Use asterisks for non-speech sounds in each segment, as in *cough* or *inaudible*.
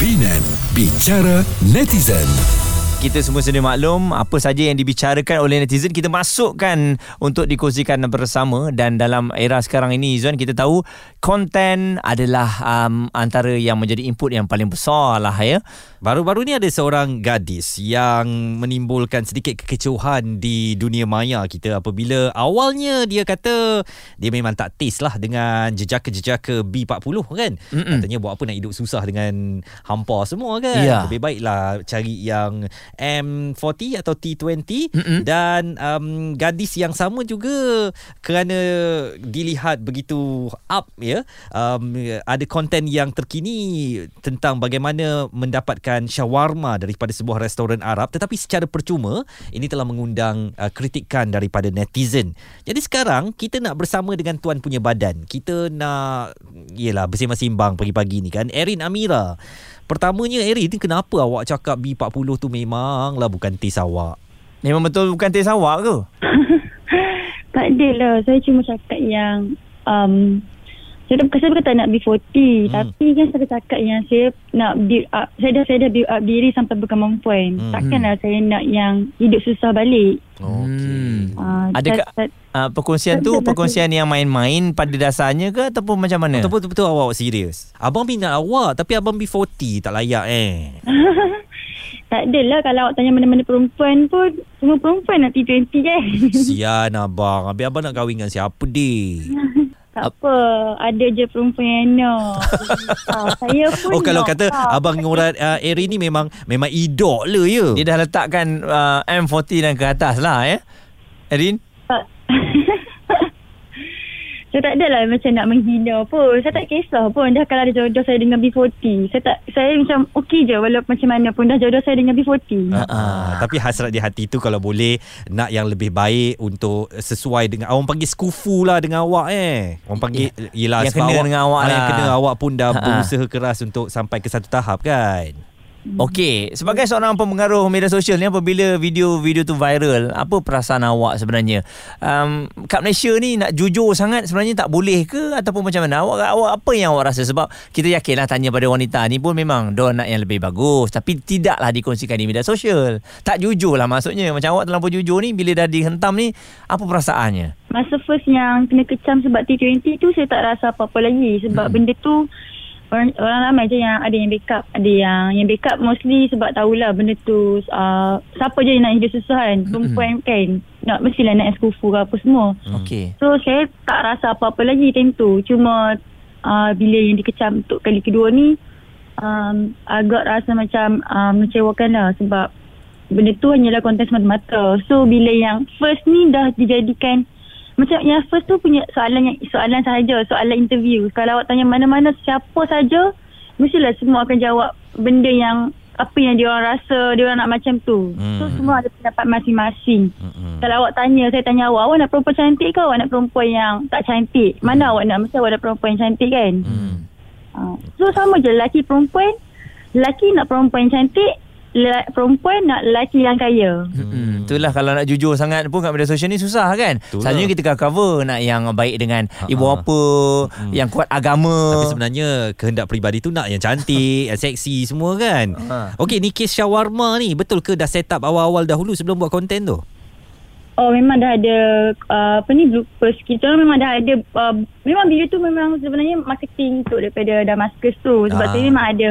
Binan Bicara Netizen kita semua sedia maklum apa saja yang dibicarakan oleh netizen kita masukkan untuk dikongsikan bersama dan dalam era sekarang ini Izzuan kita tahu konten adalah um, antara yang menjadi input yang paling besar lah ya Baru-baru ni ada seorang gadis yang menimbulkan sedikit kekecewaan di dunia maya kita apabila awalnya dia kata dia memang tak taste lah dengan jejaka-jejaka B40 kan. Mm-mm. Katanya buat apa nak hidup susah dengan hampa semua kan. Ya. Lebih baiklah cari yang M40 atau T20 Mm-mm. dan um, gadis yang sama juga kerana dilihat begitu up ya um, ada konten yang terkini tentang bagaimana mendapatkan shawarma daripada sebuah restoran Arab tetapi secara percuma ini telah mengundang uh, kritikan daripada netizen. Jadi sekarang kita nak bersama dengan tuan punya badan. Kita nak yalah bersembang-sembang pagi-pagi ni kan. Erin Amira. Pertamanya Erin ni kenapa awak cakap B40 tu memanglah bukan tes awak? memang betul bukan tes awak ke *laughs* Tak ada lah. Saya cuma cakap yang... Um, saya dah saya kata nak B40 Hmm. tapi kan saya cakap yang saya nak build up saya dah saya dah build up diri sampai berkemampuan Hmm. takkanlah saya nak yang hidup susah balik Hmm. Uh, Adakah- uh, perkongsian tu perkongsian yang main-main pada dasarnya ke ataupun macam mana Ataupun betul-betul awak serius? Abang minat awak tapi abang B40 tak layak eh. *laughs* tak adalah kalau awak tanya mana-mana perempuan pun semua perempuan nak T20 kan *laughs* Sian abang. Habis abang nak kahwin dengan siapa deh? *laughs* tak apa ada je perempuan yang nak uh, saya pun Oh kalau kata Ah, abang Ngurat uh, Erin ni memang memang idol le ya. dia dah letakkan uh, M40 dan ke atas lah ya Erin tak. *laughs* saya tak adalah macam nak menghina pun. Saya tak kisah pun dah kalau ada jodoh saya dengan B40. Saya tak saya macam okey je walaupun macam mana pun dah jodoh saya dengan B40. Ah, ah, tapi hasrat di hati tu kalau boleh nak yang lebih baik untuk sesuai dengan orang panggil skufu lah dengan awak eh. Orang panggil yelah Yang sebab kena awak, dengan awak ah, Yang lah. kena awak pun dah Ha, ha. berusaha keras untuk sampai ke satu tahap kan. Okey, sebagai seorang pengaruh media sosial ni apabila video-video tu viral, apa perasaan awak sebenarnya? Um, kat Malaysia ni nak jujur sangat sebenarnya tak boleh ke ataupun macam mana? Awak awak apa yang awak rasa sebab kita yakinlah tanya pada wanita ni pun memang dia nak yang lebih bagus tapi tidaklah dikongsikan di media sosial. Tak jujur lah maksudnya. Macam awak terlampau jujur ni bila dah dihentam ni apa perasaannya? Masa first yang kena kecam sebab T20 tu saya tak rasa apa-apa lagi sebab Hmm. benda tu orang, orang ramai je yang ada yang backup ada yang yang backup mostly sebab tahulah benda tu uh, siapa je yang nak hidup susah kan perempuan kan nak mestilah nak eskufu ke apa semua Okey. So saya tak rasa apa-apa lagi time tu. Cuma uh, bila yang dikecam untuk kali kedua ni um, agak rasa macam uh, mengecewakan lah sebab benda tu hanyalah konten semata-mata. So bila yang first ni dah dijadikan macam yang first tu punya soalan yang soalan sahaja, soalan interview. Kalau awak tanya mana-mana siapa saja, mestilah semua akan jawab benda yang apa yang dia orang rasa, dia orang nak macam tu. Hmm. So semua ada pendapat masing-masing. Mm-mm. Kalau awak tanya, saya tanya awak, awak nak perempuan cantik ke awak nak perempuan yang tak cantik? Mana awak nak? Mesti awak nak perempuan yang cantik kan? Hmm. Uh, so sama je lelaki perempuan, lelaki nak perempuan yang cantik, lelaki, perempuan nak lelaki yang kaya. Hmm. Itulah kalau nak jujur sangat pun kat media sosial ni susah kan. Itulah. Selalunya kita akan cover nak yang baik dengan ibu apa, yang kuat agama. Tapi sebenarnya kehendak peribadi tu nak yang cantik, *laughs* yang seksi semua kan. Ha. Okey, ni kes shawarma ni betul ke dah set up awal-awal dahulu sebelum buat konten tu? Oh memang dah ada uh, apa ni bloopers kita memang dah ada uh, memang video tu memang sebenarnya marketing untuk daripada Damascus tu sebab Ah. saya memang ada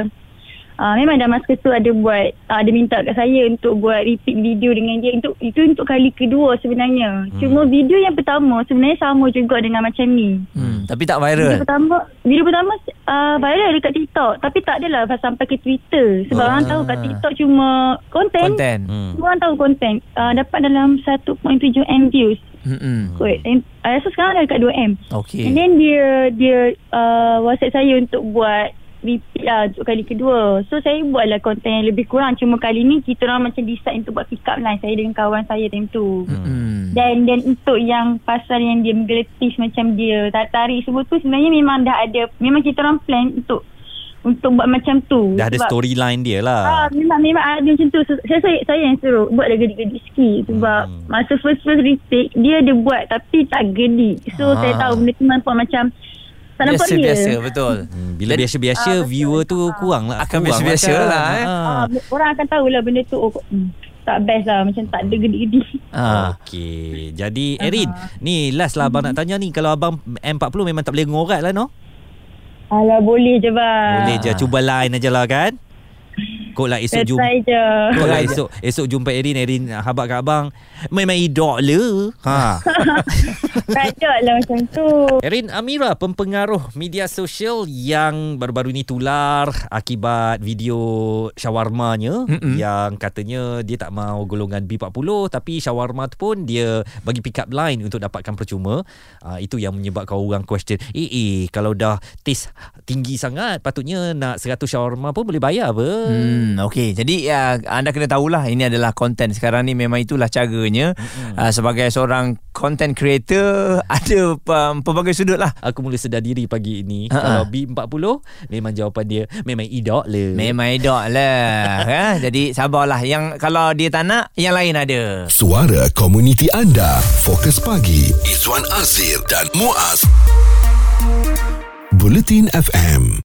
uh, memang Damascus tu ada buat uh, ada minta kat saya untuk buat repeat video dengan dia untuk itu untuk kali kedua sebenarnya hmm. cuma video yang pertama sebenarnya sama juga dengan macam ni Hmm, tapi tak Video viral. pertama Video pertama uh, Viral dekat TikTok Tapi tak adalah Sampai ke Twitter Sebab Ah. orang tahu kat TikTok Cuma Konten Konten. Hmm. Orang tahu konten uh, Dapat dalam 1.7M views Hmm. Kot And I rasa sekarang dah dekat 2M Okey. And then dia Dia uh, Whatsapp saya untuk buat Repeat lah Untuk kali kedua So saya buatlah konten yang lebih kurang Cuma kali ni Kita orang macam decide Untuk buat pick up line Saya dengan kawan saya time tu Hmm. dan dan untuk yang pasal yang dia menggeletis macam dia tak tarik semua tu sebenarnya memang dah ada memang kita orang plan untuk untuk buat macam tu Dah ada storyline dia Ah, lah. memang memang ada macam tu. So, saya saya, saya yang suruh buat dia gedik-gedik sikit sebab Hmm. hmm. masa first first retake dia ada buat tapi tak gedik. So Ah. saya tahu benda tu nampak macam Tak nampak dia. Biasa-biasa betul. Hmm, bila Jadi- biasa-biasa betul. viewer tu kurang lah. Akan kurang biasa-biasa lah, eh. Ah, orang akan tahulah benda tu oh, hmm, tak best lah. Macam tak ada gedi-gedi. Ah. Okey. Jadi Erin, ni last lah abang nak tanya ni kalau abang M40 memang tak boleh ngorat lah no? Alah boleh je bang. Boleh je cuba line aja lah kan? Kok lah esok jumpa je. Kok lah esok Esok jumpa Erin Erin habak kat abang Memang idol le ha. *laughs* Tak lah macam tu. Erin Amira Pempengaruh media sosial Yang baru-baru ni tular Akibat video Shawarmanya Mm-mm. Yang katanya Dia tak mau golongan B40 Tapi shawarma tu pun Dia bagi pick up line Untuk dapatkan percuma uh, Itu yang menyebabkan orang question Eh eh Kalau dah taste tinggi sangat Patutnya nak 100 shawarma pun boleh bayar apa Hmm, okey. Jadi uh, anda kena tahulah ini adalah konten sekarang ni memang itulah caranya. Uh, sebagai seorang content creator *laughs* ada um, pelbagai sudut lah. Aku mula sedar diri pagi ini Ha-ha. Kalau B40 Memang jawapan dia Memang idol le Memang idol lah. *laughs* ha? Jadi sabarlah. Yang kalau dia tak nak, yang lain ada. Suara komuniti anda. Fokus pagi. Izwan Azir dan Muaz. Bulletin FM.